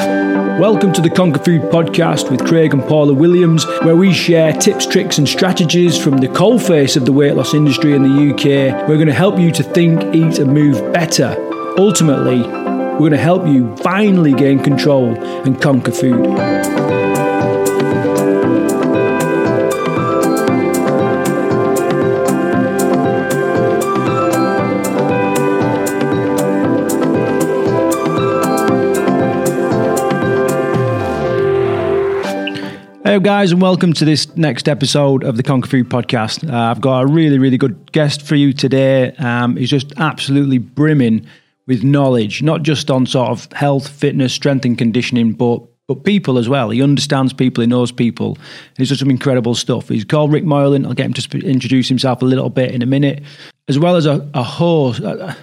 Welcome to the Conquer Food podcast with Craig and Paula Williams, where we share tips, tricks, and strategies from the coalface of the weight loss industry in the UK. We're going to help you to think, eat, and move better. Ultimately, we're going to help you finally gain control and conquer food. Hey guys, and welcome to this next episode of the Conquer Food Podcast. Uh, I've got a really, really good guest for you today. Um, he's just absolutely brimming with knowledge, not just on sort of health, fitness, strength, and conditioning, but but people as well. He understands people, he knows people. He's does some incredible stuff. He's called Rick Moylan. I'll get him to introduce himself a little bit in a minute, as well as a, a host,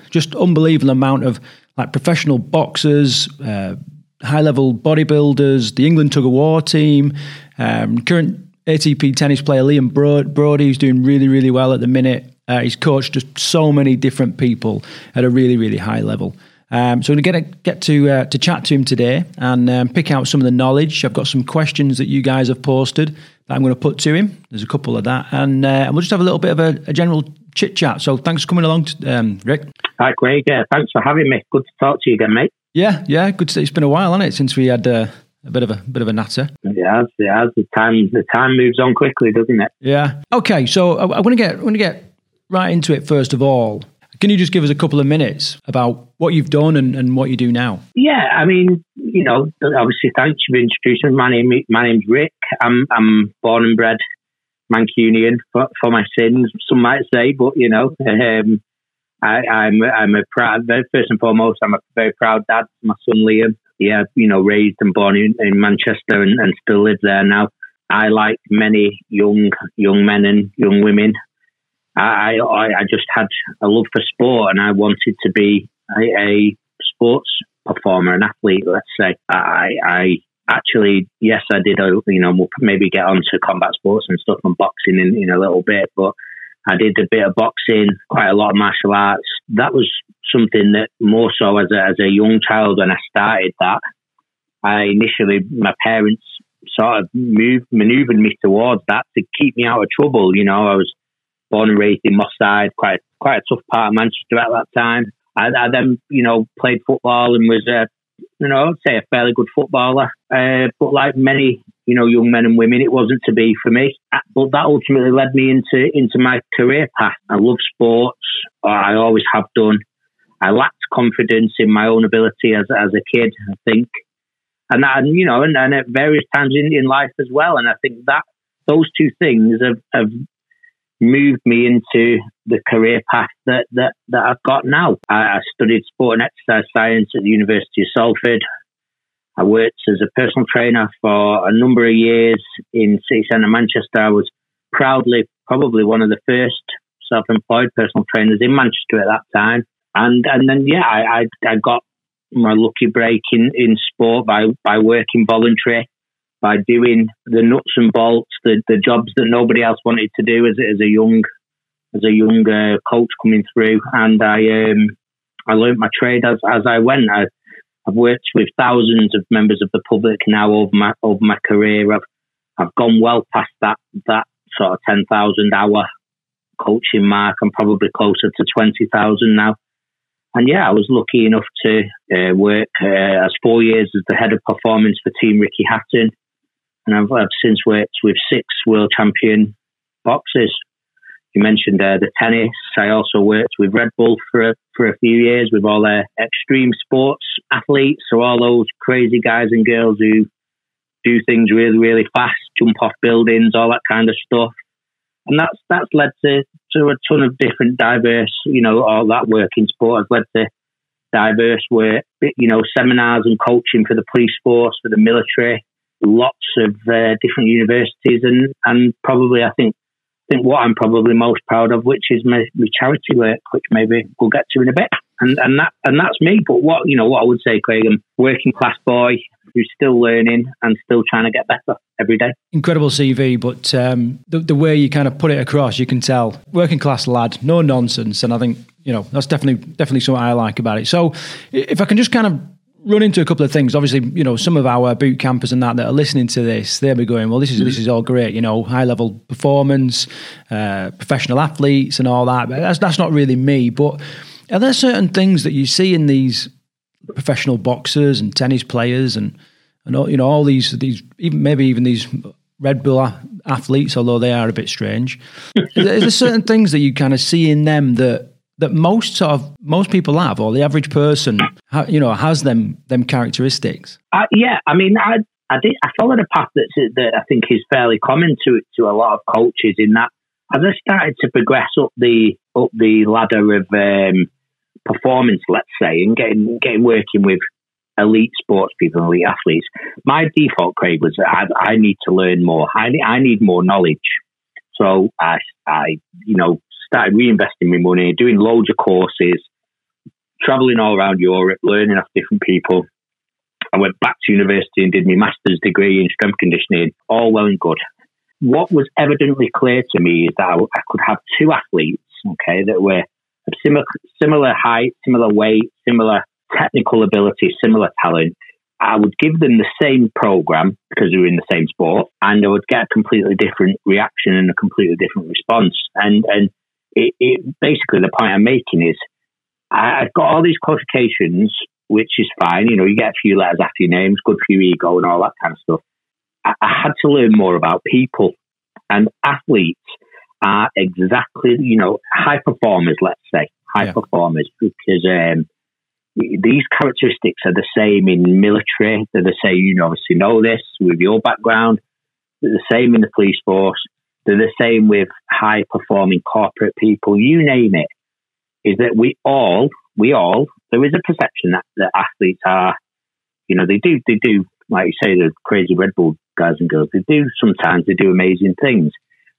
just unbelievable amount of like professional boxers. Uh, high level bodybuilders, the England tug of war team, um, current ATP tennis player Liam Broady, who's doing really, really well at the minute. Uh, he's coached just so many different people at a really, really high level. Um, so we're going to get to uh, to chat to him today and um, pick out some of the knowledge. I've got some questions that you guys have posted that I'm going to put to him. There's a couple of that, and, uh, and we'll just have a little bit of a, a general chit chat. So thanks for coming along, to, um, Rick. Hi, Craig. Yeah, thanks for having me. Good to talk to you again, mate. Yeah, yeah, good. To, see it's been a while, hasn't it, since we had uh, a bit of a bit of a natter. Yeah, yeah. The time the time moves on quickly, doesn't it? Yeah. Okay, so I, I want to get I want to get right into it first of all. Can you just give us a couple of minutes about what you've done and, and what you do now? Yeah, I mean, you know, obviously, thanks for introducing. My name my name's Rick. I'm I'm born and bred Mancunian for, for my sins, some might say, but you know, um, I, am I'm, I'm a proud, first and foremost, I'm a very proud dad my son Liam. Yeah, you know, raised and born in, in Manchester and, and still lives there now. I, like many young young men and young women, I, I, I just had a love for sport and I wanted to be a, a sports performer, an athlete, let's say. I, I actually, yes, I did, a, you know, maybe get on to combat sports and stuff and boxing in, in a little bit, but I did a bit of boxing, quite a lot of martial arts. That was something that more so as a, as a young child when I started that, I initially, my parents sort of moved, maneuvered me towards that to keep me out of trouble. You know, I was born and raised in Moss Side, quite, quite a tough part of Manchester at that time. I, I then, you know, played football and was a, you know, I'd say a fairly good footballer. Uh, but like many you know, young men and women. It wasn't to be for me, uh, but that ultimately led me into into my career path. I love sports. I always have done. I lacked confidence in my own ability as as a kid. I think, and that, you know, and, and at various times in, in life as well. And I think that those two things have, have moved me into the career path that, that, that I've got now. I, I studied sport and exercise science at the University of Salford. I worked as a personal trainer for a number of years in city centre Manchester. I was proudly probably one of the first self-employed personal trainers in Manchester at that time. And and then yeah, I I, I got my lucky break in, in sport by by working voluntary, by doing the nuts and bolts, the, the jobs that nobody else wanted to do as as a young as a young uh, coach coming through. And I um I learned my trade as as I went. I I've worked with thousands of members of the public now over my over my career. I've I've gone well past that that sort of ten thousand hour coaching mark. I'm probably closer to twenty thousand now. And yeah, I was lucky enough to uh, work uh, as four years as the head of performance for Team Ricky Hatton, and I've, I've since worked with six world champion boxers you mentioned uh, the tennis. I also worked with Red Bull for a, for a few years with all their extreme sports athletes. So all those crazy guys and girls who do things really, really fast, jump off buildings, all that kind of stuff. And that's that's led to, to a ton of different diverse, you know, all that work in sport has led to diverse work, you know, seminars and coaching for the police force, for the military, lots of uh, different universities, and and probably I think think what I'm probably most proud of, which is my, my charity work, which maybe we'll get to in a bit. And and that and that's me. But what you know, what I would say, Craig, I'm working class boy who's still learning and still trying to get better every day. Incredible CV, but um, the, the way you kind of put it across, you can tell working class lad, no nonsense. And I think you know that's definitely definitely something I like about it. So if I can just kind of run into a couple of things. Obviously, you know, some of our boot campers and that that are listening to this, they'll be going, "Well, this is this is all great, you know, high level performance, uh, professional athletes, and all that." But that's that's not really me. But are there certain things that you see in these professional boxers and tennis players and and all, you know all these these even maybe even these Red Bull athletes, although they are a bit strange. is, there, is there certain things that you kind of see in them that that most of most people have, or the average person, you know, has them them characteristics? Uh, yeah, I mean, I I did I followed a path that that I think is fairly common to to a lot of coaches. In that, as I started to progress up the up the ladder of um, performance, let's say, and getting getting working with elite sports people, elite athletes, my default, Craig, was I, I need to learn more. I need, I need more knowledge. So I, I, you know, started reinvesting my money, doing loads of courses, traveling all around Europe, learning off different people. I went back to university and did my master's degree in strength conditioning, all well and good. What was evidently clear to me is that I, I could have two athletes, okay, that were of similar, similar height, similar weight, similar technical ability, similar talent, I would give them the same program because we were in the same sport, and I would get a completely different reaction and a completely different response. And and it, it basically the point I'm making is I, have got all these qualifications, which is fine. You know, you get a few letters after your names, good for your ego, and all that kind of stuff. I, I had to learn more about people and athletes are exactly you know high performers. Let's say high yeah. performers because. Um, these characteristics are the same in military. They're the same. You obviously know this with your background. They're the same in the police force. They're the same with high performing corporate people. You name it. Is that we all, we all, there is a perception that, that athletes are, you know, they do, they do, like you say, the crazy Red Bull guys and girls. They do sometimes. They do amazing things,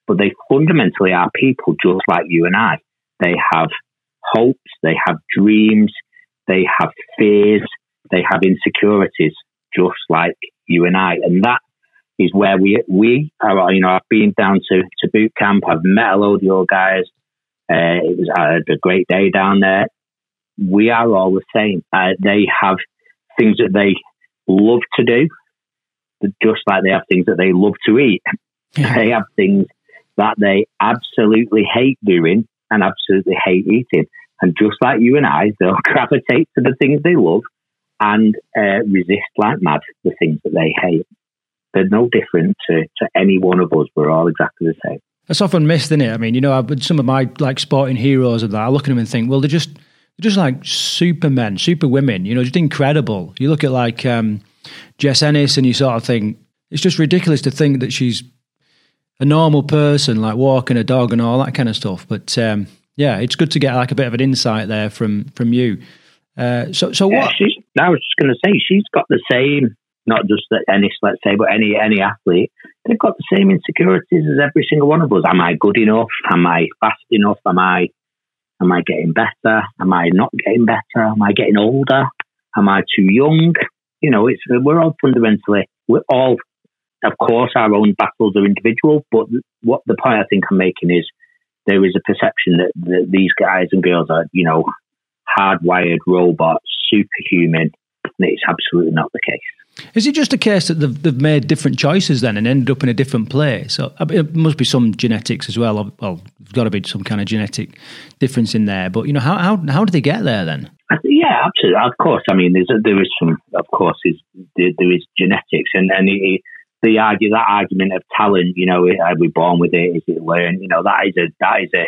but they fundamentally are people just like you and I. They have hopes. They have dreams they have fears, they have insecurities, just like you and I. And that is where we we are. You know, I've been down to, to boot camp. I've met a load of your guys. Uh, it was I had a great day down there. We are all the same. Uh, they have things that they love to do, just like they have things that they love to eat. Yeah. They have things that they absolutely hate doing and absolutely hate eating. And just like you and I, they'll gravitate to the things they love and uh, resist like mad the things that they hate. They're no different to, to any one of us. We're all exactly the same. That's often missed, isn't it? I mean, you know, I've, some of my like sporting heroes of that, I look at them and think, well, they're just they're just like supermen, superwomen. you know, just incredible. You look at like um, Jess Ennis and you sort of think, it's just ridiculous to think that she's a normal person, like walking a dog and all that kind of stuff. But um, yeah, it's good to get like a bit of an insight there from from you. Uh, so, so yeah, what? I was just going to say she's got the same, not just that Ennis, let's say, but any any athlete. They've got the same insecurities as every single one of us. Am I good enough? Am I fast enough? Am I am I getting better? Am I not getting better? Am I getting older? Am I too young? You know, it's we're all fundamentally we're all, of course, our own battles are individual. But what the point I think I'm making is there is a perception that, that these guys and girls are, you know, hardwired robots, superhuman, and it's absolutely not the case. Is it just a case that they've, they've made different choices then and ended up in a different place? So it must be some genetics as well. Well, there's got to be some kind of genetic difference in there. But you know, how how how do they get there then? Yeah, absolutely. Of course. I mean, there's a, there is some. Of course, is there, there is genetics, and and it, the argue that argument of talent, you know, are we uh, born with it? Is it learned? You know, that is a that is a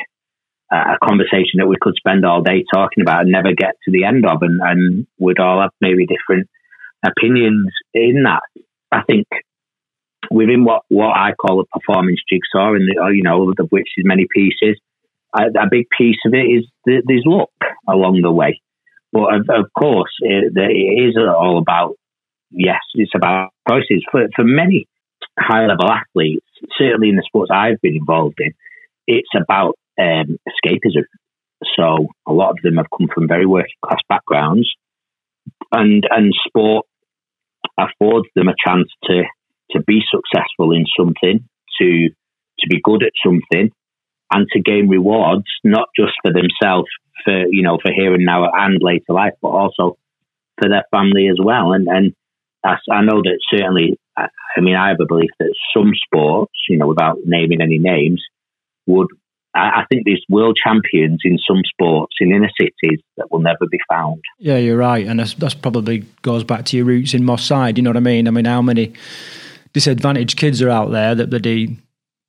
a conversation that we could spend all day talking about and never get to the end of, and, and we'd all have maybe different opinions in that. I think within what, what I call a performance jigsaw, and you know, of which is many pieces, a, a big piece of it is the, there's luck along the way. But of, of course, it, it is all about yes, it's about choices. For, for many high level athletes, certainly in the sports I've been involved in, it's about um, escapism. So a lot of them have come from very working class backgrounds, and and sport affords them a chance to to be successful in something, to to be good at something, and to gain rewards not just for themselves, for you know, for here and now and later life, but also for their family as well. And and I, I know that certainly, I, I mean, I have a belief that some sports, you know, without naming any names, would I, think there's world champions in some sports in inner cities that will never be found. Yeah, you're right, and that's, that's probably goes back to your roots in Moss Side. You know what I mean? I mean, how many disadvantaged kids are out there that they're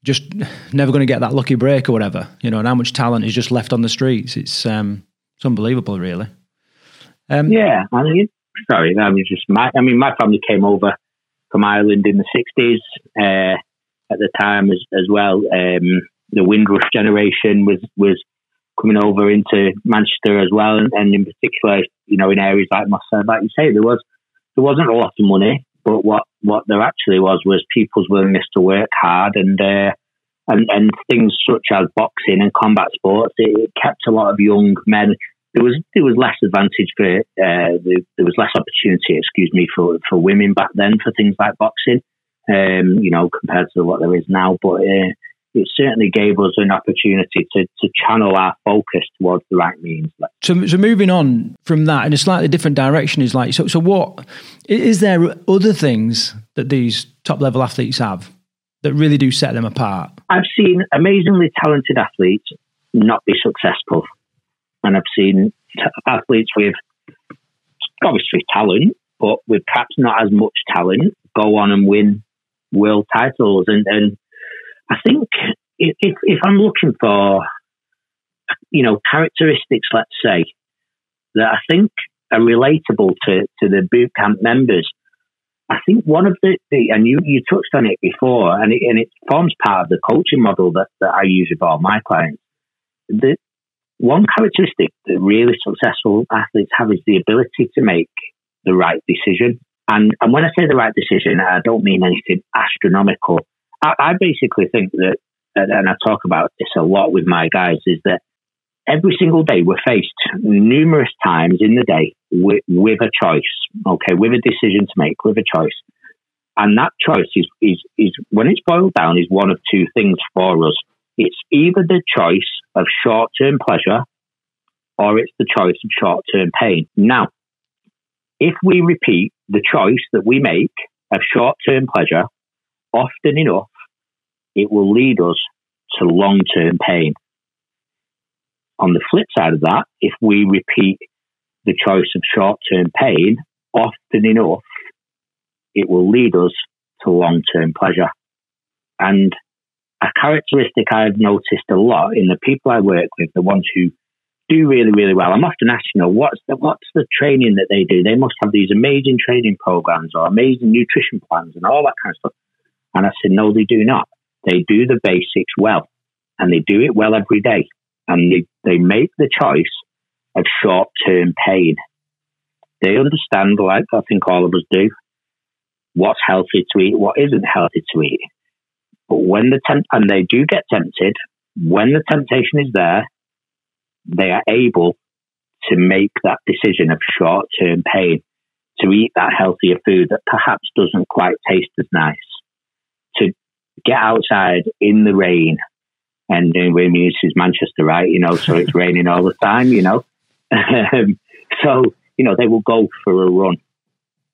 just never going to get that lucky break or whatever? You know, and how much talent is just left on the streets? It's um, it's unbelievable, really. Um, yeah, I mean, sorry, I was just my. I mean, my family came over from Ireland in the '60s uh, at the time as as well. Um, the Windrush generation was was coming over into Manchester as well, and, and in particular, you know, in areas like Moss Side, like you say, there was there wasn't a lot of money, but what what there actually was was people's willingness to work hard and. Uh, and, and things such as boxing and combat sports, it, it kept a lot of young men there was there was less advantage for uh, there, there, was less opportunity, excuse me, for for women back then for things like boxing, um, you know, compared to what there is now. But uh, it certainly gave us an opportunity to, to channel our focus towards the right means. So, so moving on from that in a slightly different direction is like, so, so what is there other things that these top level athletes have that really do set them apart? I've seen amazingly talented athletes not be successful. And I've seen t- athletes with obviously talent, but with perhaps not as much talent go on and win world titles. And, and I think if, if I'm looking for, you know, characteristics, let's say, that I think are relatable to, to the boot camp members, I think one of the, the and you, you touched on it before, and it, and it forms part of the coaching model that, that I use with all my clients. The, one characteristic that really successful athletes have is the ability to make the right decision. And, and when I say the right decision, I don't mean anything astronomical. I, I basically think that, and I talk about this a lot with my guys, is that every single day we're faced numerous times in the day with, with a choice, okay, with a decision to make, with a choice. And that choice is, is, is, when it's boiled down, is one of two things for us. It's either the choice of short term pleasure or it's the choice of short term pain. Now, if we repeat the choice that we make of short term pleasure often enough, it will lead us to long term pain. On the flip side of that, if we repeat the choice of short term pain often enough, it will lead us to long term pleasure. And a characteristic I've noticed a lot in the people I work with, the ones who do really, really well. I'm often asked, you know, what's the, what's the training that they do? They must have these amazing training programs or amazing nutrition plans and all that kind of stuff. And I said, no, they do not. They do the basics well and they do it well every day. And they, they make the choice of short term pain. They understand, like I think all of us do, what's healthy to eat, what isn't healthy to eat. But when the temp- and they do get tempted, when the temptation is there, they are able to make that decision of short term pain to eat that healthier food that perhaps doesn't quite taste as nice, get outside in the rain. And uh, we mean, this is Manchester, right? You know, so it's raining all the time, you know. Um, so, you know, they will go for a run.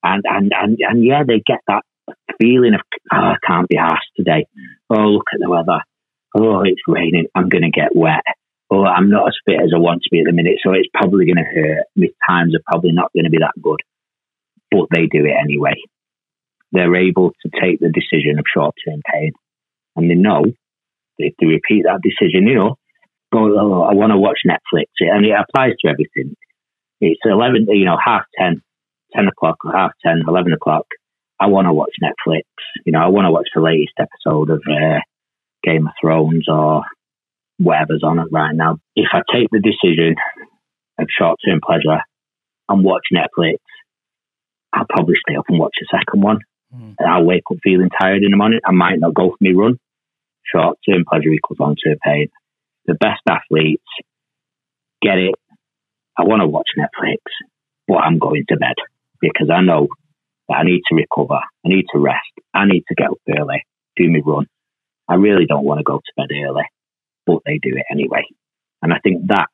And, and, and, and yeah, they get that feeling of, oh, I can't be asked today. Oh, look at the weather. Oh, it's raining. I'm going to get wet. Oh, I'm not as fit as I want to be at the minute. So it's probably going to hurt. My times are probably not going to be that good. But they do it anyway. They're able to take the decision of short term pain. And they know if they repeat that decision, you know, go, oh, I want to watch Netflix. And it applies to everything. It's 11, you know, half 10, 10 o'clock, half 10, 11 o'clock I want to watch Netflix. You know, I want to watch the latest episode of uh, Game of Thrones or whatever's on it right now. If I take the decision of short term pleasure and watch Netflix, I'll probably stay up and watch the second one. Mm. And I'll wake up feeling tired in the morning. I might not go for my run. Short term pleasure equals long term pain. The best athletes get it. I want to watch Netflix, but I'm going to bed because I know that I need to recover. I need to rest. I need to get up early, do my run. I really don't want to go to bed early, but they do it anyway. And I think that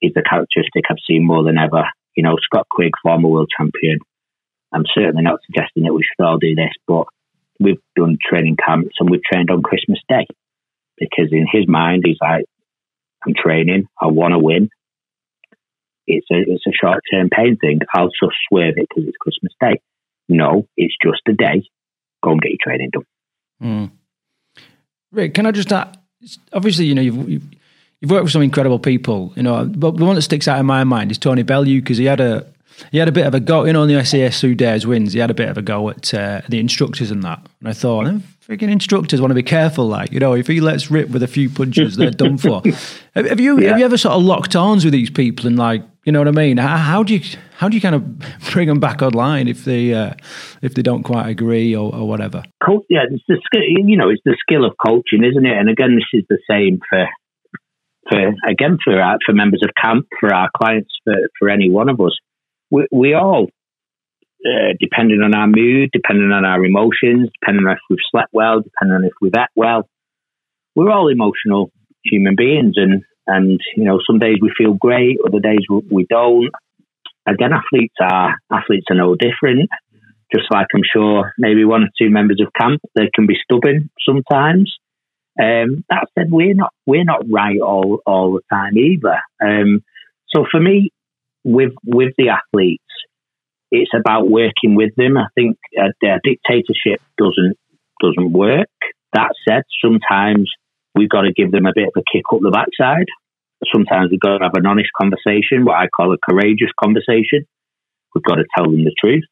is the characteristic I've seen more than ever You know, Scott Quigg, former world champion. I'm certainly not suggesting that we should all do this, but we've done training camps and we've trained on Christmas Day because in his mind, he's like, I'm training, I want to win. It's a it's a short term pain thing. I'll just swerve it because it's Christmas Day. No, it's just a day. Go and get your training done. Mm. Rick, can I just add? Obviously, you know you've, you've you've worked with some incredible people, you know. But the one that sticks out in my mind is Tony Bellew because he had a he had a bit of a go, you know, on the SAS who dares wins. He had a bit of a go at uh, the instructors and that. And I thought, eh, freaking instructors want to be careful, like you know, if he lets rip with a few punches, they're done for. have, have, you yeah. have you ever sort of locked arms with these people and like, you know what I mean? How, how do you how do you kind of bring them back online if they uh, if they don't quite agree or, or whatever? yeah, it's the skill, you know, it's the skill of coaching, isn't it? And again, this is the same for for again for our, for members of camp, for our clients, for for any one of us. We, we all, uh, depending on our mood, depending on our emotions, depending on if we've slept well, depending on if we've ate well, we're all emotional human beings, and and you know some days we feel great, other days we don't. Again, athletes are athletes are no different. Just like I'm sure maybe one or two members of camp, they can be stubborn sometimes. Um, that said, we're not we're not right all all the time either. Um, so for me, with with the athletes, it's about working with them. I think a, a dictatorship doesn't doesn't work. That said, sometimes we've got to give them a bit of a kick up the backside. Sometimes we've got to have an honest conversation, what I call a courageous conversation. We've got to tell them the truth.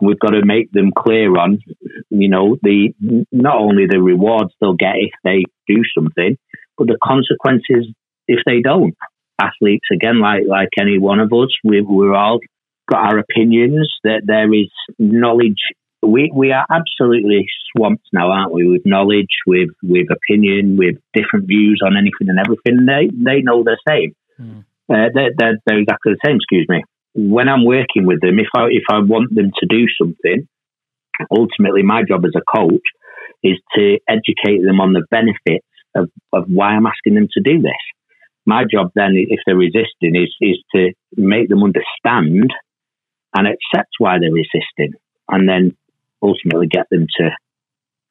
We've got to make them clear on, you know, the not only the rewards they'll get if they do something, but the consequences if they don't. Athletes, again, like like any one of us, we, we're all got our opinions. That there is knowledge. We we are absolutely swamped now, aren't we? With knowledge, with with opinion, with different views on anything and everything. They they know the same. Mm. Uh, they're, they're, they're exactly the same. Excuse me when I'm working with them, if I if I want them to do something, ultimately my job as a coach is to educate them on the benefits of, of why I'm asking them to do this. My job then, if they're resisting, is is to make them understand and accept why they're resisting, and then ultimately get them to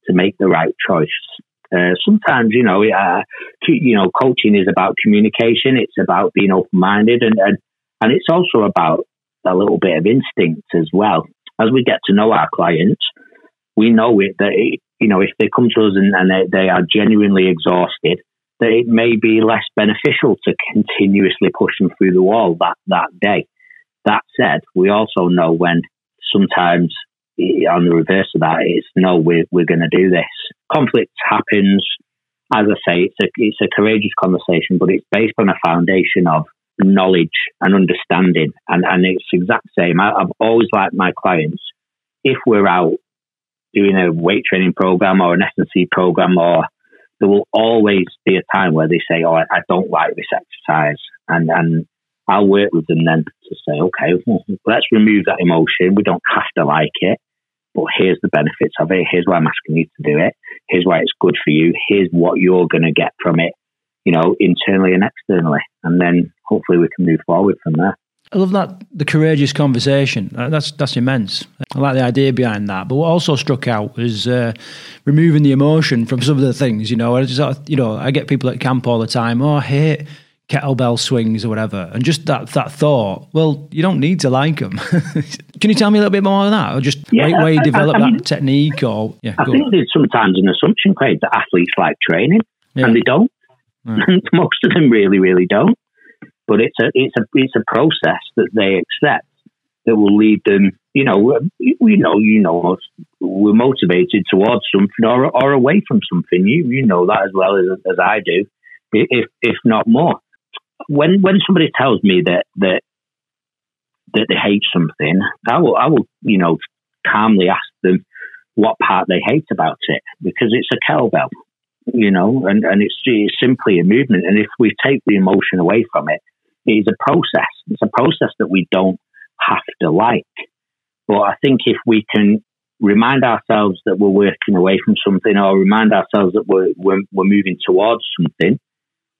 to make the right choice. Uh, sometimes, you know, uh, you know, coaching is about communication. It's about being open minded, and, and and it's also about a little bit of instinct as well. As we get to know our clients, we know it that, it, you know, if they come to us and, and they, they are genuinely exhausted, that it may be less beneficial to continuously push them through the wall that, that day. That said, we also know when sometimes on the reverse of that, it's no, we're, we're going to do this. Conflict happens. As I say, it's a, it's a courageous conversation, but it's based on a foundation of knowledge and understanding. And, and it's exact same. I, I've always liked my clients, if we're out doing a weight training program or an S&C program, or there will always be a time where they say, "Oh, I, I don't like this exercise," and and I'll work with them then to say, "Okay, well, let's remove that emotion. We don't have to like it, but here's the benefits of it. Here's why I'm asking you to do it. Here's why it's good for you. Here's what you're going to get from it you know, internally and externally. And then hopefully we can move forward from there. I love that the courageous conversation. Uh, that's that's immense. I like the idea behind that. But what also struck out was uh, removing the emotion from some of the things. You know, I just you know I get people at camp all the time. Oh, I hate kettlebell swings or whatever, and just that that thought. Well, you don't need to like them. Can you tell me a little bit more on that, or just yeah, where, where you develop I, I that technique? Or yeah, I think on. there's sometimes an assumption created that athletes like training, yeah. and they don't. Most of them really, really don't. But it's a it's a it's a process that they accept that will lead them. You know, uh, you know, you know, we're motivated towards something or or away from something. You you know that as well as as I do, if if not more. When when somebody tells me that that that they hate something, I will I will you know calmly ask them what part they hate about it because it's a kettlebell you know, and, and it's, it's simply a movement. And if we take the emotion away from it is a process. It's a process that we don't have to like. But I think if we can remind ourselves that we're working away from something or remind ourselves that we're, we're, we're moving towards something,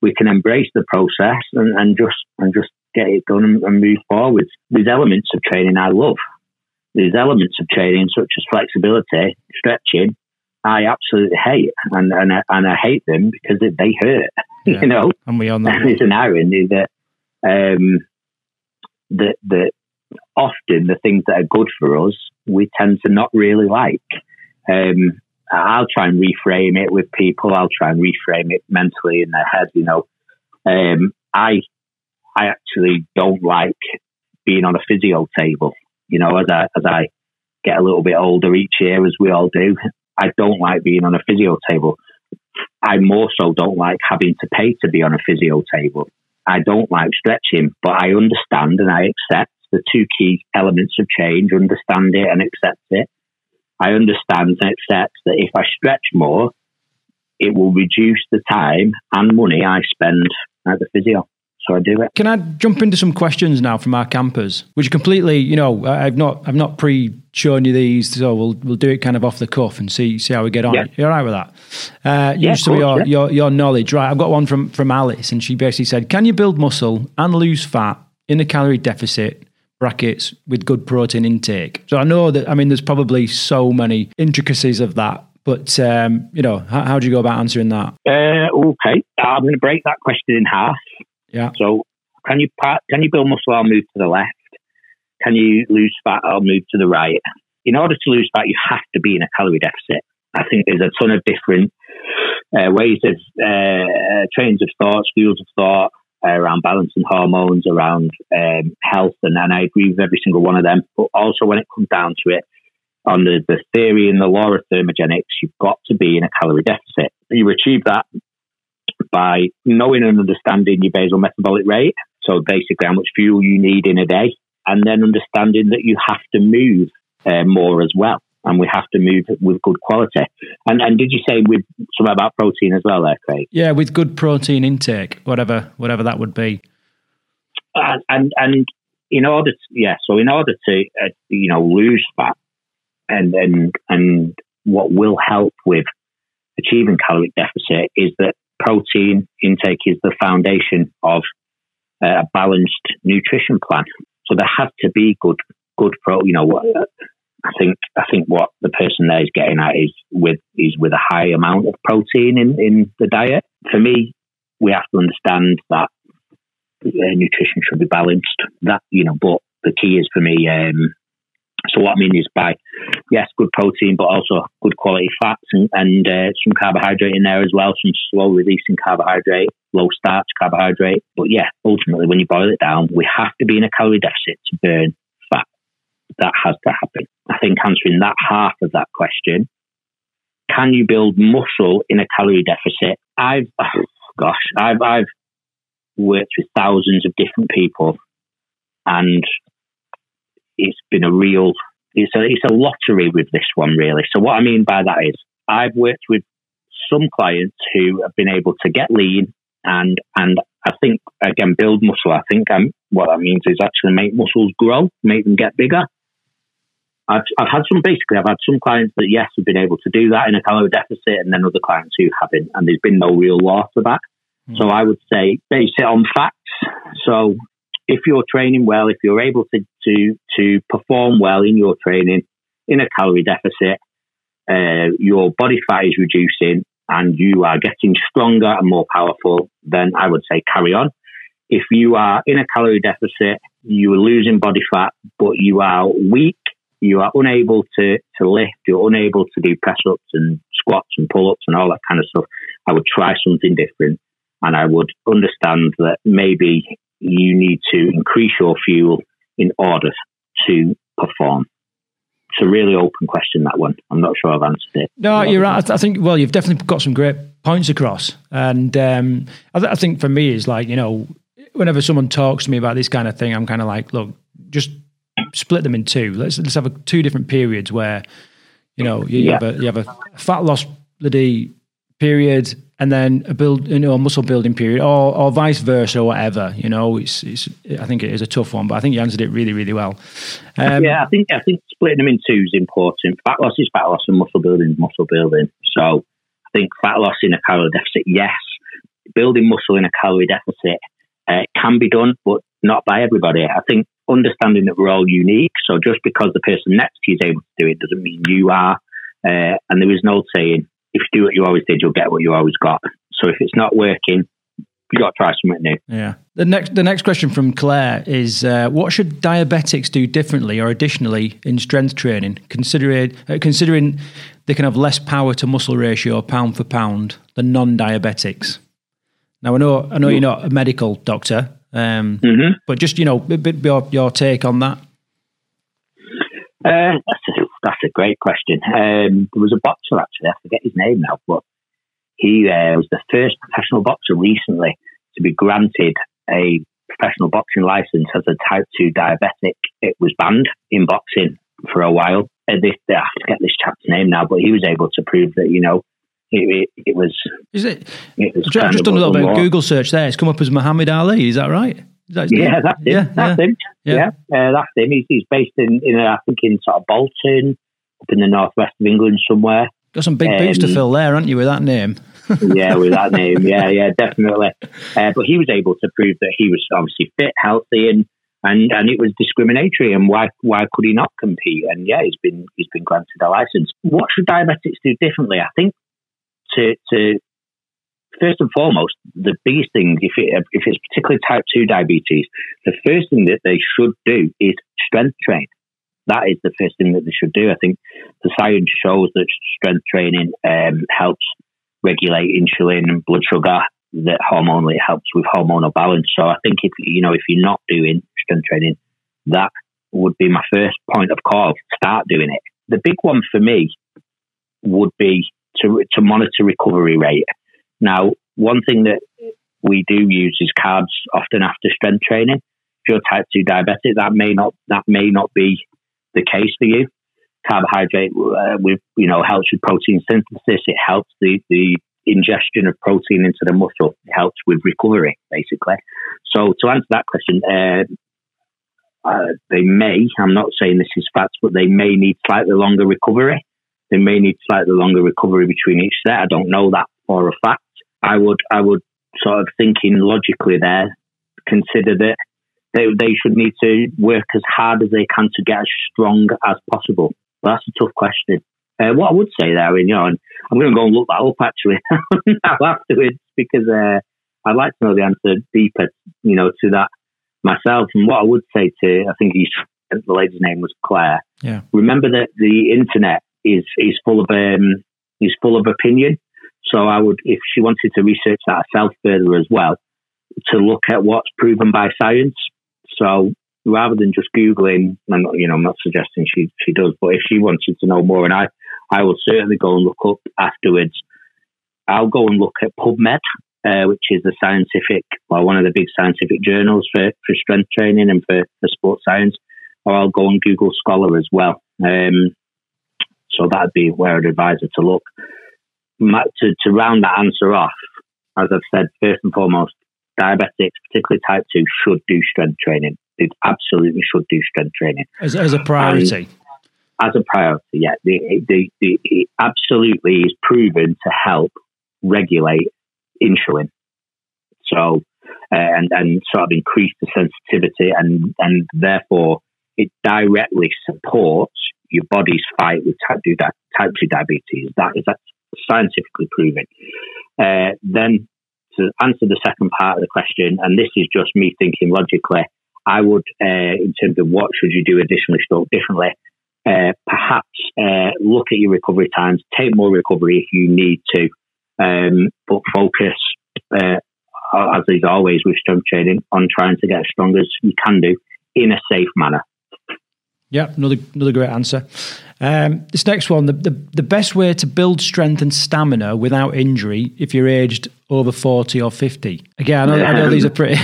we can embrace the process and, and just and just get it done and, and move forward. There's elements of training I love. There's elements of training such as flexibility, stretching, I absolutely hate, and and I, and I hate them because they hurt. Yeah. You know, and we on that. It's an irony that um, that that often the things that are good for us we tend to not really like. Um, I'll try and reframe it with people. I'll try and reframe it mentally in their head. You know, um, I I actually don't like being on a physio table. You know, as I as I get a little bit older each year, as we all do, I don't like being on a physio table. I more so don't like having to pay to be on a physio table. I don't like stretching, but I understand and I accept the two key elements of change, understand it and accept it. I understand and accept that if I stretch more, it will reduce the time and money I spend at the physio so I do it. Can I jump into some questions now from our campers, which completely, you know, I've not, I've not pre shown you these, so we'll we'll do it kind of off the cuff and see see how we get on. Yeah. You're all right with that? Uh, yeah, use some of your, yeah. your your knowledge, right? I've got one from from Alice, and she basically said, "Can you build muscle and lose fat in a calorie deficit?" brackets with good protein intake. So I know that I mean there's probably so many intricacies of that, but um, you know how, how do you go about answering that? Uh, okay, I'm going to break that question in half. Yeah. So can you can you build muscle? I'll move to the left. Can you lose fat? I'll move to the right. In order to lose fat, you have to be in a calorie deficit. I think there's a ton of different uh, ways of uh, trains of thought, schools of thought uh, around balancing hormones, around um, health, and, and I agree with every single one of them. But also, when it comes down to it, on the, the theory and the law of thermogenics, you've got to be in a calorie deficit. You achieve that by knowing and understanding your basal metabolic rate. So basically, how much fuel you need in a day, and then understanding that you have to move uh, more as well, and we have to move with good quality. And and did you say with something about protein as well, there, Craig? Yeah, with good protein intake, whatever whatever that would be. And and, and in order, to, yeah, so in order to uh, you know lose fat, and and and what will help with achieving caloric deficit is that protein intake is the foundation of uh, a balanced nutrition plan. So there has to be good, good pro. You know, I think I think what the person there is getting at is with is with a high amount of protein in in the diet. For me, we have to understand that uh, nutrition should be balanced. That you know, but the key is for me um, so what I mean is by yes, good protein, but also good quality fats and, and uh, some carbohydrate in there as well, some slow releasing carbohydrate, low starch carbohydrate. But yeah, ultimately, when you boil it down, we have to be in a calorie deficit to burn fat. That has to happen. I think answering that half of that question, can you build muscle in a calorie deficit? I've, oh gosh, I've, I've worked with thousands of different people and it's been a real it's a it's a lottery with this one really. So what I mean by that is I've worked with some clients who have been able to get lean and and I think again build muscle. I think um, what that means is actually make muscles grow, make them get bigger. I've I've had some basically I've had some clients that yes have been able to do that in a calorie deficit, and then other clients who haven't, and there's been no real law to that. Mm. So I would say base it on facts. So if you're training well, if you're able to, to, to perform well in your training in a calorie deficit, uh, your body fat is reducing and you are getting stronger and more powerful, then I would say carry on. If you are in a calorie deficit, you are losing body fat, but you are weak, you are unable to, to lift, you're unable to do press ups and squats and pull ups and all that kind of stuff, I would try something different. And I would understand that maybe you need to increase your fuel in order to perform. It's a really open question, that one. I'm not sure I've answered it. No, you're right. I think, well, you've definitely got some great points across. And um, I, th- I think for me, it's like, you know, whenever someone talks to me about this kind of thing, I'm kind of like, look, just split them in two. Let's let's have a, two different periods where, you know, you, yeah. have a you have a fat loss bloody period and then a build, you know, a muscle building period, or, or vice versa, or whatever. You know, it's, it's. I think it is a tough one, but I think you answered it really, really well. Um, yeah, I think I think splitting them in two is important. Fat loss is fat loss, and muscle building is muscle building. So I think fat loss in a calorie deficit, yes. Building muscle in a calorie deficit, Uh, can be done, but not by everybody. I think understanding that we're all unique. So just because the person next to you is able to do it doesn't mean you are. Uh, and there is no saying, if you do what you always did, you'll get what you always got. So if it's not working, you got to try something new. Yeah. The next, the next question from Claire is: uh, What should diabetics do differently or additionally in strength training, considering uh, considering they can have less power to muscle ratio pound for pound than non-diabetics? Now, I know, I know you're not a medical doctor, um, mm-hmm. but just you know, a bit your, your take on that. Uh, that's, a, that's a great question. Um, there was a boxer actually, I forget his name now, but he uh, was the first professional boxer recently to be granted a professional boxing license as a type 2 diabetic. It was banned in boxing for a while. Uh, this, I forget this chap's name now, but he was able to prove that, you know, it, it, it was. Is it? it was I've just done a little bit of Google search there. It's come up as Muhammad Ali. Is that right? That yeah, that's him. Yeah, that's yeah. him. Yeah, yeah. Uh, that's him. He's, he's based in, in, uh, I think, in sort of Bolton, up in the northwest of England somewhere. Got some big um, boots to um, fill there, aren't you, with that name? yeah, with that name. Yeah, yeah, definitely. Uh, but he was able to prove that he was obviously fit, healthy, and and and it was discriminatory. And why why could he not compete? And yeah, he's been he's been granted a license. What should diabetics do differently? I think to to first and foremost, the biggest thing, if it, if it's particularly type two diabetes, the first thing that they should do is strength train. That is the first thing that they should do. I think the science shows that strength training um, helps regulate insulin and blood sugar. That hormonally helps with hormonal balance. So I think if you know if you're not doing strength training, that would be my first point of call. Start doing it. The big one for me would be to to monitor recovery rate. Now, one thing that we do use is carbs often after strength training. If you're type two diabetic, that may not that may not be the case for you carbohydrate uh, with you know helps with protein synthesis. It helps the the ingestion of protein into the muscle. It helps with recovery, basically. So to answer that question, uh, uh, they may. I'm not saying this is fact, but they may need slightly longer recovery. They may need slightly longer recovery between each set. I don't know that for a fact. I would I would sort of thinking logically there consider that they, they should need to work as hard as they can to get as strong as possible. Well, that's a tough question. Uh, what I would say there, you know, and I'm going to go and look that up actually now afterwards because uh, I'd like to know the answer deeper, you know, to that myself. And what I would say to, I think he's, the lady's name was Claire. Yeah. Remember that the internet is is full of um, is full of opinion. So I would, if she wanted to research that herself further as well, to look at what's proven by science. So rather than just googling, and you know, I'm not suggesting she she does, but if she wanted to know more, and I I will certainly go and look up afterwards. I'll go and look at PubMed, uh, which is the scientific, well, one of the big scientific journals for, for strength training and for, for sports science, or I'll go and Google Scholar as well. Um, so that'd be where I'd advise her to look. To, to round that answer off, as I've said, first and foremost, diabetics, particularly type 2, should do strength training. They absolutely should do strength training. As, as a priority? And as a priority, yeah. The, the, the, it absolutely is proven to help regulate insulin. So, uh, and, and sort of increase the sensitivity and, and therefore it directly supports your body's fight with type 2, type 2 diabetes. That is scientifically proven. Uh, then to answer the second part of the question, and this is just me thinking logically, I would, uh, in terms of what should you do additionally, stroke differently, uh, perhaps uh, look at your recovery times, take more recovery if you need to, um, but focus, uh, as is always with strength training, on trying to get as strong as you can do in a safe manner. Yeah, another another great answer. Um, this next one, the, the, the best way to build strength and stamina without injury if you're aged over 40 or 50. Again, I know, I know these are pretty,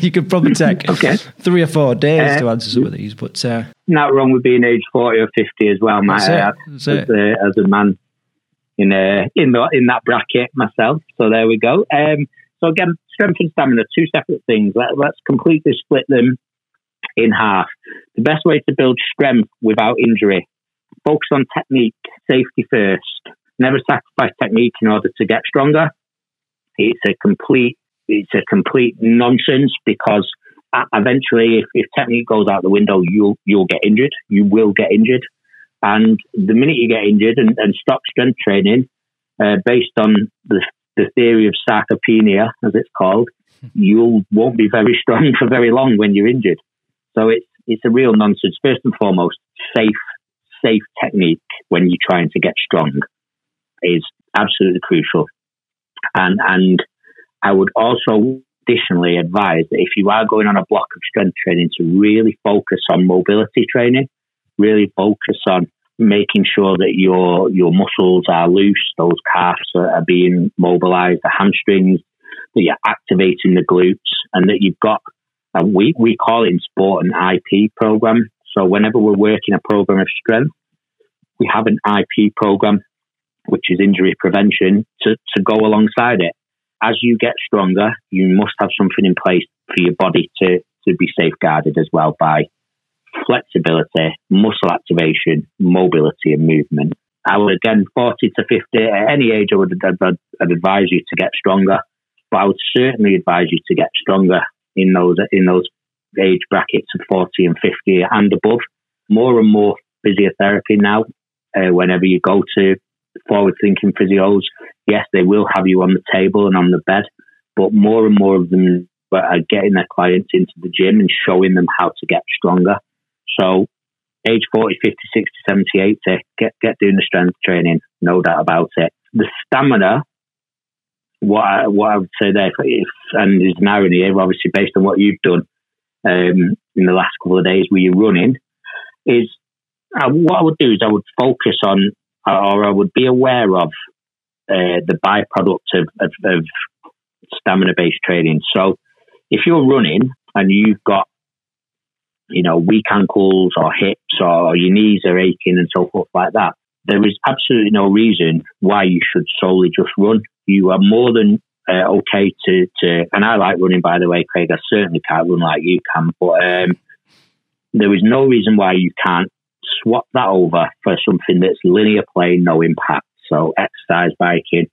you could probably take okay. three or four days uh, to answer some of these, but. Uh, not wrong with being aged 40 or 50 as well, Matt, as, as, a, as a man in, a, in, the, in that bracket myself. So there we go. Um, so again, strength and stamina, two separate things. Let, let's completely split them in half. The best way to build strength without injury focus on technique, safety first. Never sacrifice technique in order to get stronger. It's a complete, it's a complete nonsense because eventually, if, if technique goes out the window, you'll you'll get injured. You will get injured, and the minute you get injured and, and stop strength training, uh, based on the the theory of sarcopenia, as it's called, you won't be very strong for very long when you're injured. So it's it's a real nonsense. First and foremost, safe safe technique when you're trying to get strong is absolutely crucial. And and I would also additionally advise that if you are going on a block of strength training to really focus on mobility training, really focus on making sure that your your muscles are loose, those calves are, are being mobilized, the hamstrings, that you're activating the glutes, and that you've got a, we we call it in sport an IP program. So whenever we're working a program of strength, we have an IP program, which is injury prevention, to, to go alongside it. As you get stronger, you must have something in place for your body to, to be safeguarded as well by flexibility, muscle activation, mobility, and movement. I would again, 40 to 50, at any age, I would I'd, I'd advise you to get stronger, but I would certainly advise you to get stronger in those in those age brackets of 40 and 50 and above. More and more physiotherapy now. Uh, whenever you go to forward thinking physios, yes, they will have you on the table and on the bed, but more and more of them are getting their clients into the gym and showing them how to get stronger. So, age 40, 50, 60, 70, 80, get, get doing the strength training, no doubt about it. The stamina what I, what I would say there, if, and there's an irony here, obviously based on what you've done um, in the last couple of days where you're running, is uh, what I would do is I would focus on, or I would be aware of uh, the byproduct of, of, of stamina based training. So if you're running and you've got, you know, weak ankles or hips or your knees are aching and so forth like that, there is absolutely no reason why you should solely just run you are more than uh, okay to, to, and I like running, by the way, Craig. I certainly can't run like you can, but um, there is no reason why you can't swap that over for something that's linear plane, no impact. So exercise biking,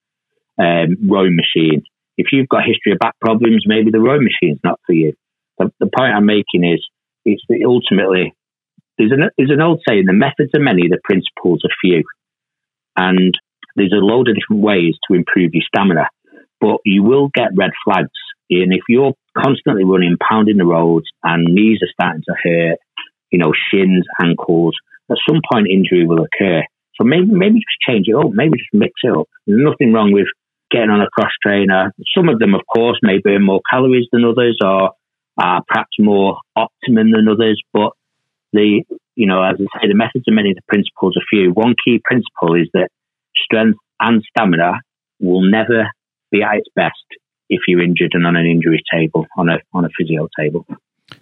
um, rowing machine. If you've got history of back problems, maybe the rowing machine's not for you. The, the point I'm making is, it's ultimately there's an, there's an old saying: the methods are many, the principles are few. And there's a load of different ways to improve your stamina, but you will get red flags. And if you're constantly running, pounding the roads, and knees are starting to hurt, you know, shins, ankles, at some point injury will occur. So maybe maybe just change it up, maybe just mix it up. There's nothing wrong with getting on a cross trainer. Some of them, of course, may burn more calories than others, or are perhaps more optimum than others. But the you know, as I say, the methods are many, the principles are few. One key principle is that strength and stamina will never be at its best if you're injured and on an injury table, on a on a physio table.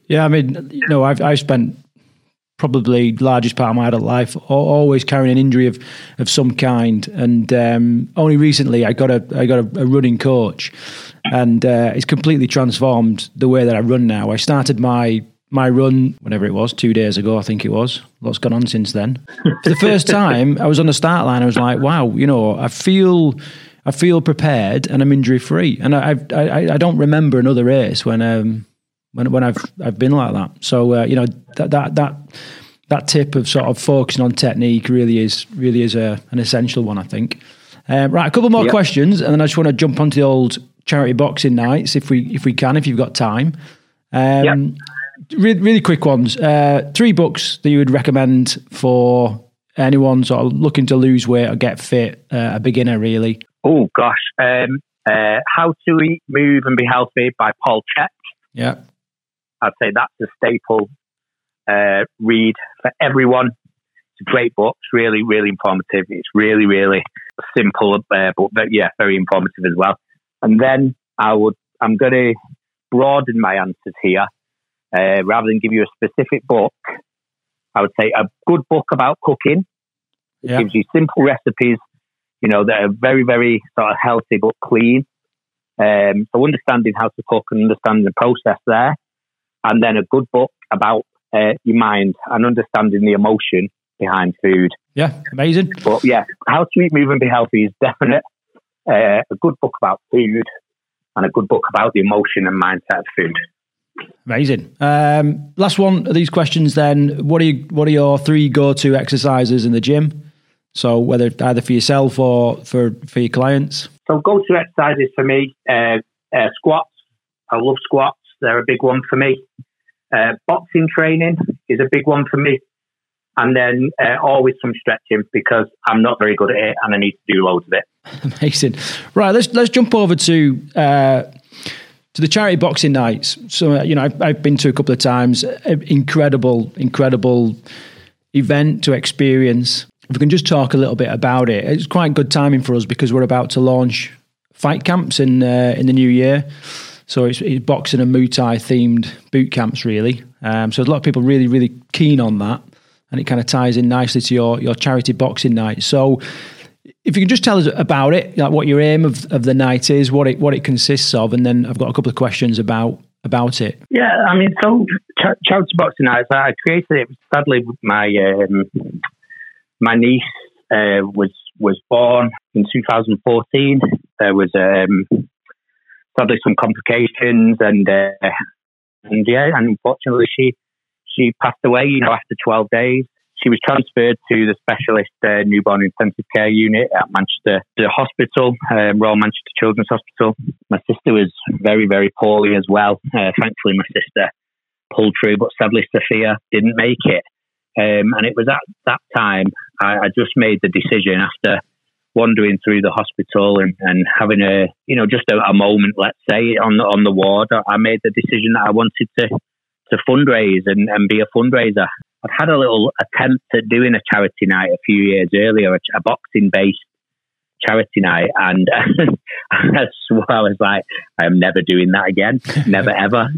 Yeah, I mean, you know, I've I've spent probably largest part of my adult life always carrying an injury of of some kind, and um, only recently I got a I got a, a running coach, and uh, it's completely transformed the way that I run now. I started my my run, whatever it was, two days ago, I think it was. Lots gone on since then. For the first time, I was on the start line. I was like, wow, you know, I feel, I feel prepared and I'm injury free. And I, I, I don't remember another race when, um, when, when I've, I've been like that. So, uh, you know, that, that, that, that tip of sort of focusing on technique really is, really is a, an essential one, I think. Um, right, a couple more yep. questions, and then I just want to jump onto the old charity boxing nights if we if we can, if you've got time. Um, yep really, really quick ones. Uh, three books that you would recommend for anyone sort of looking to lose weight or get fit, uh, a beginner really. Oh gosh, um, uh, How to Eat, Move, and Be Healthy by Paul Chek. Yeah, I'd say that's a staple uh, read for everyone. It's a great book. It's really, really informative. It's really, really simple, uh, but, but yeah, very informative as well. And then I would, I'm going to broaden my answers here uh, rather than give you a specific book, I would say a good book about cooking. It yeah. gives you simple recipes, you know, that are very, very sort of healthy but clean. Um, so understanding how to cook and understanding the process there. And then a good book about uh, your mind and understanding the emotion behind food. Yeah, amazing. But yeah, How to Eat, Move and Be Healthy is definite. Uh, a good book about food and a good book about the emotion and mindset of food. Amazing. Um, last one of these questions then. What are you, what are your three go-to exercises in the gym? So whether either for yourself or for, for your clients? So go-to exercises for me, uh, uh, squats. I love squats. They're a big one for me. Uh, boxing training is a big one for me. And then uh, always some stretching because I'm not very good at it and I need to do loads of it. Amazing. Right, let's let's jump over to uh, to the charity boxing nights. So, you know, I've, I've, been to a couple of times. Incredible, incredible event to experience. If we can just talk a little bit about it, it's quite good timing for us because we're about to launch fight camps in uh, in the new year. So it's, it's, boxing and Muay Thai themed boot camps, really. Um, so a lot of people really, really keen on that, and it kind of ties in nicely to your your charity boxing night. So if you can just tell us about it, like what your aim of, of the night is, what it what it consists of, and then I've got a couple of questions about about it. Yeah, I mean, so Ch- Charity Boxing Night, I created it. Sadly, my um, my niece uh, was was born in 2014. There was um, sadly some complications, and uh, and yeah, and unfortunately, she she passed away. You know, after 12 days she was transferred to the specialist uh, newborn intensive care unit at Manchester Hospital, um, Royal Manchester Children's Hospital. My sister was very, very poorly as well. Uh, thankfully, my sister pulled through, but sadly, Sophia didn't make it. Um, and it was at that time I, I just made the decision after wandering through the hospital and, and having a you know just a, a, moment, let's say, on the on the ward. I made the decision that I wanted to to fundraise and, and be a fundraiser. I'd had a little attempt at doing a charity night a few years earlier, a, a boxing based charity night, and I swore I was like, I'm never doing that again, never ever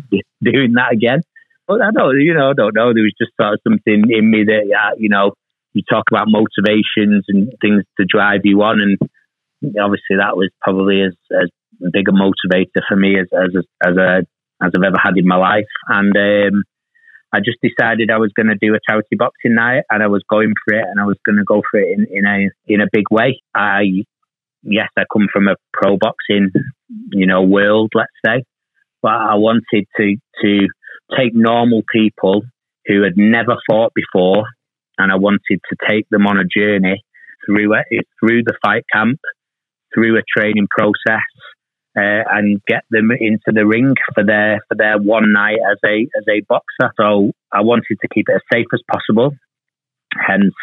doing that again. But I don't, you know, I don't know. There was just sort of something in me that, uh, you know, you talk about motivations and things to drive you on, and obviously that was probably as, as big a motivator for me as as as, a, as I've ever had in my life, and. Um, I just decided I was going to do a charity boxing night, and I was going for it, and I was going to go for it in, in a in a big way. I yes, I come from a pro boxing, you know, world, let's say, but I wanted to to take normal people who had never fought before, and I wanted to take them on a journey through it, through the fight camp, through a training process, uh, and get them into the ring for their for their one night as a as a boxer. So I wanted to keep it as safe as possible. Hence,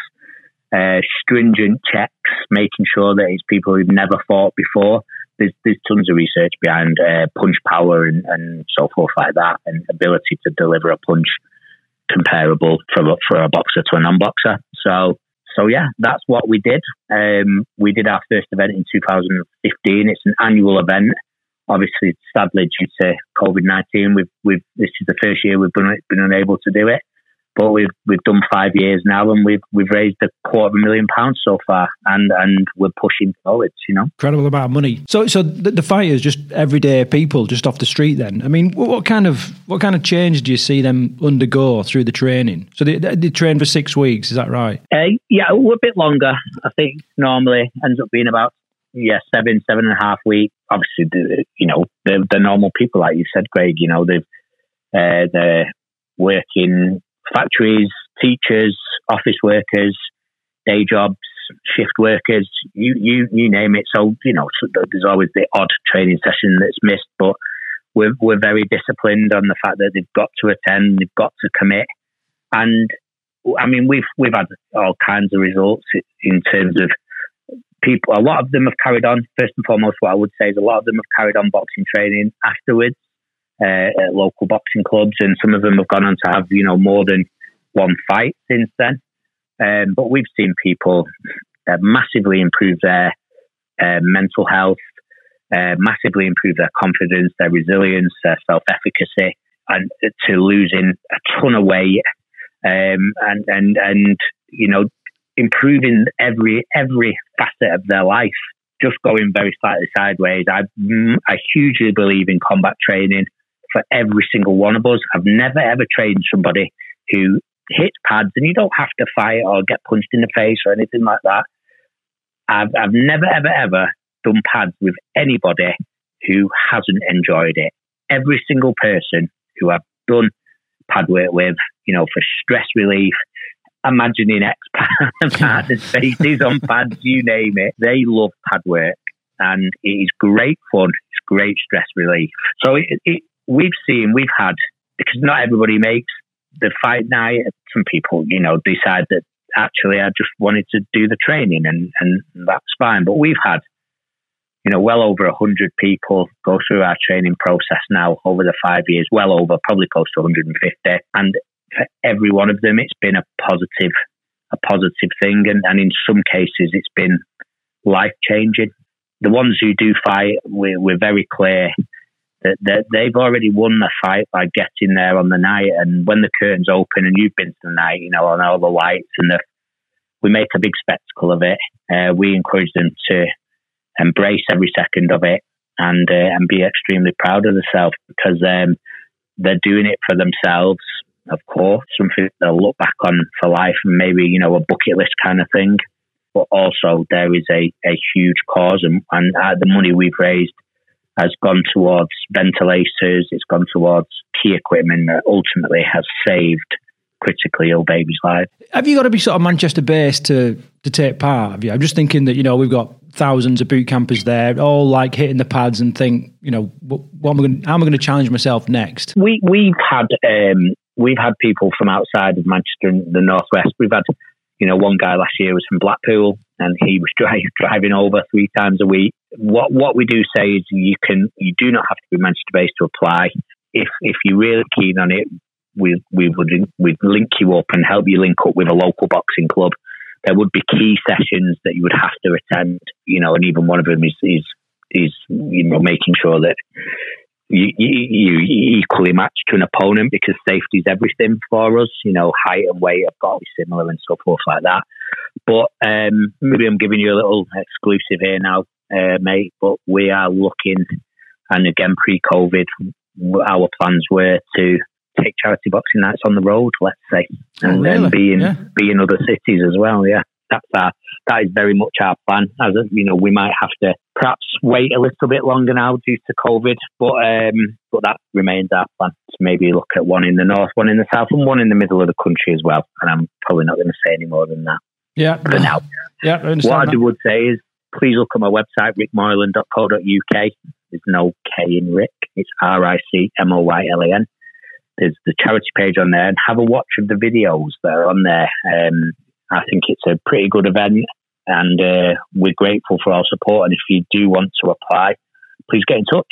uh, stringent checks, making sure that it's people who've never fought before. There's, there's tons of research behind uh, punch power and, and so forth like that, and ability to deliver a punch comparable for for a boxer to a non-boxer. So so yeah, that's what we did. Um, we did our first event in 2015. It's an annual event. Obviously, sadly, due to COVID 19, we've, we've, this is the first year we've been, been unable to do it. But we've we've done five years now, and we've we've raised a quarter of a million pounds so far, and and we're pushing forwards. You know, incredible amount of money. So so the, the fighters just everyday people just off the street. Then I mean, what, what, kind of what kind of change do you see them undergo through the training? So they, they train for six weeks, is that right? Uh, yeah, a bit longer. I think normally ends up being about yeah seven seven and a half weeks. Obviously, the, you know they're, they're normal people, like you said, Greg. You know they've uh, they're working factories, teachers, office workers, day jobs, shift workers, you, you, you name it. So, you know, there's always the odd training session that's missed, but we're, we're very disciplined on the fact that they've got to attend, they've got to commit. And I mean, we've, we've had all kinds of results in terms of people. A lot of them have carried on. First and foremost, what I would say is a lot of them have carried on boxing training afterwards uh, at local boxing clubs, and some of them have gone on to have you know more than one fight since then. Um, but we've seen people uh, massively improve their uh, mental health, uh, massively improve their confidence, their resilience, their self efficacy, and to losing a ton of weight, um, and and and you know improving every every facet of their life. Just going very slightly sideways. I mm, I hugely believe in combat training for every single one of us. I've never ever trained somebody who hits pads and you don't have to fight or get punched in the face or anything like that. I've, I've never, ever, ever done pads with anybody who hasn't enjoyed it. Every single person who I've done pad work with, you know, for stress relief, imagining ex partners' faces on pads, you name it, they love pad work. And it is great fun. It's great stress relief. So it, it, we've seen, we've had, because not everybody makes the fight night. Some people, you know, decide that actually I just wanted to do the training and, and that's fine. But we've had, you know, well over 100 people go through our training process now over the five years, well over, probably close to 150. And for every one of them, it's been a positive, a positive thing. And, and in some cases, it's been life changing. The ones who do fight, we're, we're very clear that, that they've already won the fight by getting there on the night. And when the curtains open and you've been to the night, you know, on all the lights and the, we make a big spectacle of it. Uh, we encourage them to embrace every second of it and uh, and be extremely proud of themselves because um, they're doing it for themselves. Of course, something they'll look back on for life, and maybe you know a bucket list kind of thing. But also, there is a, a huge cause, and, and uh, the money we've raised has gone towards ventilators, it's gone towards key equipment that ultimately has saved critically ill babies' lives. Have you got to be sort of Manchester based to to take part? Have you? I'm just thinking that you know we've got thousands of boot campers there, all like hitting the pads and think, you know, what, what am I going? How am I going to challenge myself next? We we've had um, we've had people from outside of Manchester and the northwest. We've had you know one guy last year was from Blackpool and he was drive, driving over three times a week. What what we do say is you can you do not have to be Manchester based to apply. If if you're really keen on it, we we would we'd link you up and help you link up with a local boxing club. There would be key sessions that you would have to attend, you know, and even one of them is is is you know making sure that you, you, you equally match to an opponent because safety is everything for us. You know, height and weight have got to be similar and so forth like that. But um, maybe I'm giving you a little exclusive here now, uh, mate. But we are looking, and again, pre-COVID, our plans were to take charity boxing nights on the road, let's say, and oh, really? then be in yeah. be in other cities as well. Yeah, that's our that is very much our plan. As you know, we might have to perhaps wait a little bit longer now due to COVID, but um, but that remains our plan to maybe look at one in the north, one in the south, and one in the middle of the country as well. And I'm probably not going to say any more than that. Yeah, for now. Yeah, I what that. I would say is please look at my website, ricmoylan.co.uk. There's no K in Rick. It's R I C M O Y L A N. There's the charity page on there, and have a watch of the videos that are on there. Um, I think it's a pretty good event, and uh, we're grateful for our support. And if you do want to apply, please get in touch.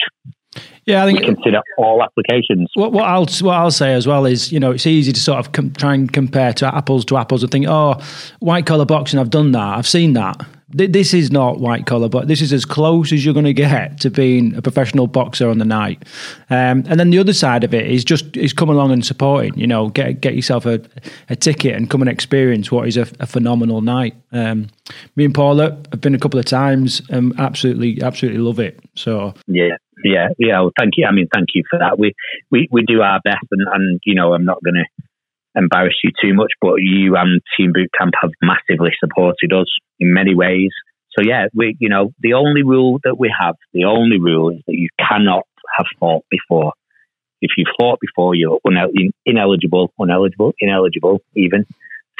Yeah, I think we consider all applications. What, what, I'll what I'll say as well is, you know, it's easy to sort of com- try and compare to apples to apples and think, oh, white collar boxing, I've done that, I've seen that this is not white collar, but this is as close as you're going to get to being a professional boxer on the night. Um, and then the other side of it is just is come along and supporting. You know, get get yourself a, a ticket and come and experience what is a, a phenomenal night. Um, me and Paula have been a couple of times and absolutely absolutely love it. So yeah, yeah, yeah. Well, thank you. I mean, thank you for that. We we we do our best, and and you know, I'm not going to embarrass you too much, but you and Team Bootcamp have massively supported us in many ways. So yeah, we, you know, the only rule that we have, the only rule is that you cannot have fought before. If you fought before, you're ineligible, ineligible, ineligible even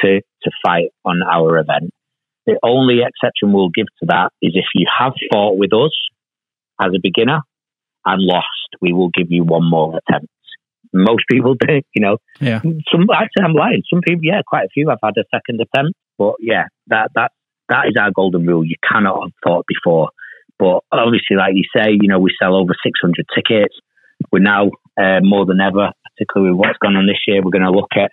to, to fight on our event. The only exception we'll give to that is if you have fought with us as a beginner and lost, we will give you one more attempt most people do, you know. Yeah. Some actually I'm lying. Some people, yeah, quite a few have had a second attempt. But yeah, that that that is our golden rule. You cannot have thought before. But obviously, like you say, you know, we sell over 600 tickets. We're now uh, more than ever, particularly with what's gone on this year. We're going to look at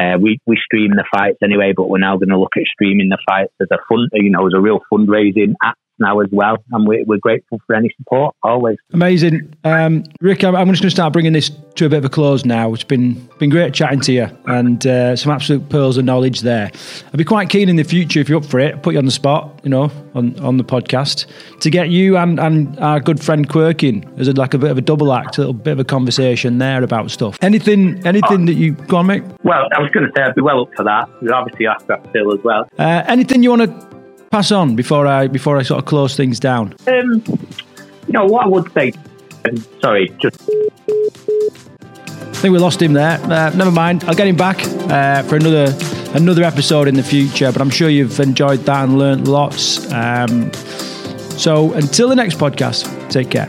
uh, we we stream the fights anyway, but we're now going to look at streaming the fights as a fund, you know, as a real fundraising act now as well. And we're, we're grateful for any support always. Amazing. Um, Rick, I'm, I'm just going to start bringing this to a bit of a close now. It's been been great chatting to you and uh, some absolute pearls of knowledge there. I'd be quite keen in the future, if you're up for it, put you on the spot, you know, on, on the podcast, to get you and, and our good friend Quirkin as a, like a bit of a double act, a little bit of a conversation there about stuff. Anything anything that you, go on, mate? Well, I was going to say I'd be well up for that. We obviously asked that still as well. Uh, anything you want to pass on before I before I sort of close things down? Um, you know what I would say. Sorry, just. I think we lost him there. Uh, never mind. I'll get him back uh, for another another episode in the future. But I'm sure you've enjoyed that and learnt lots. Um, so until the next podcast, take care.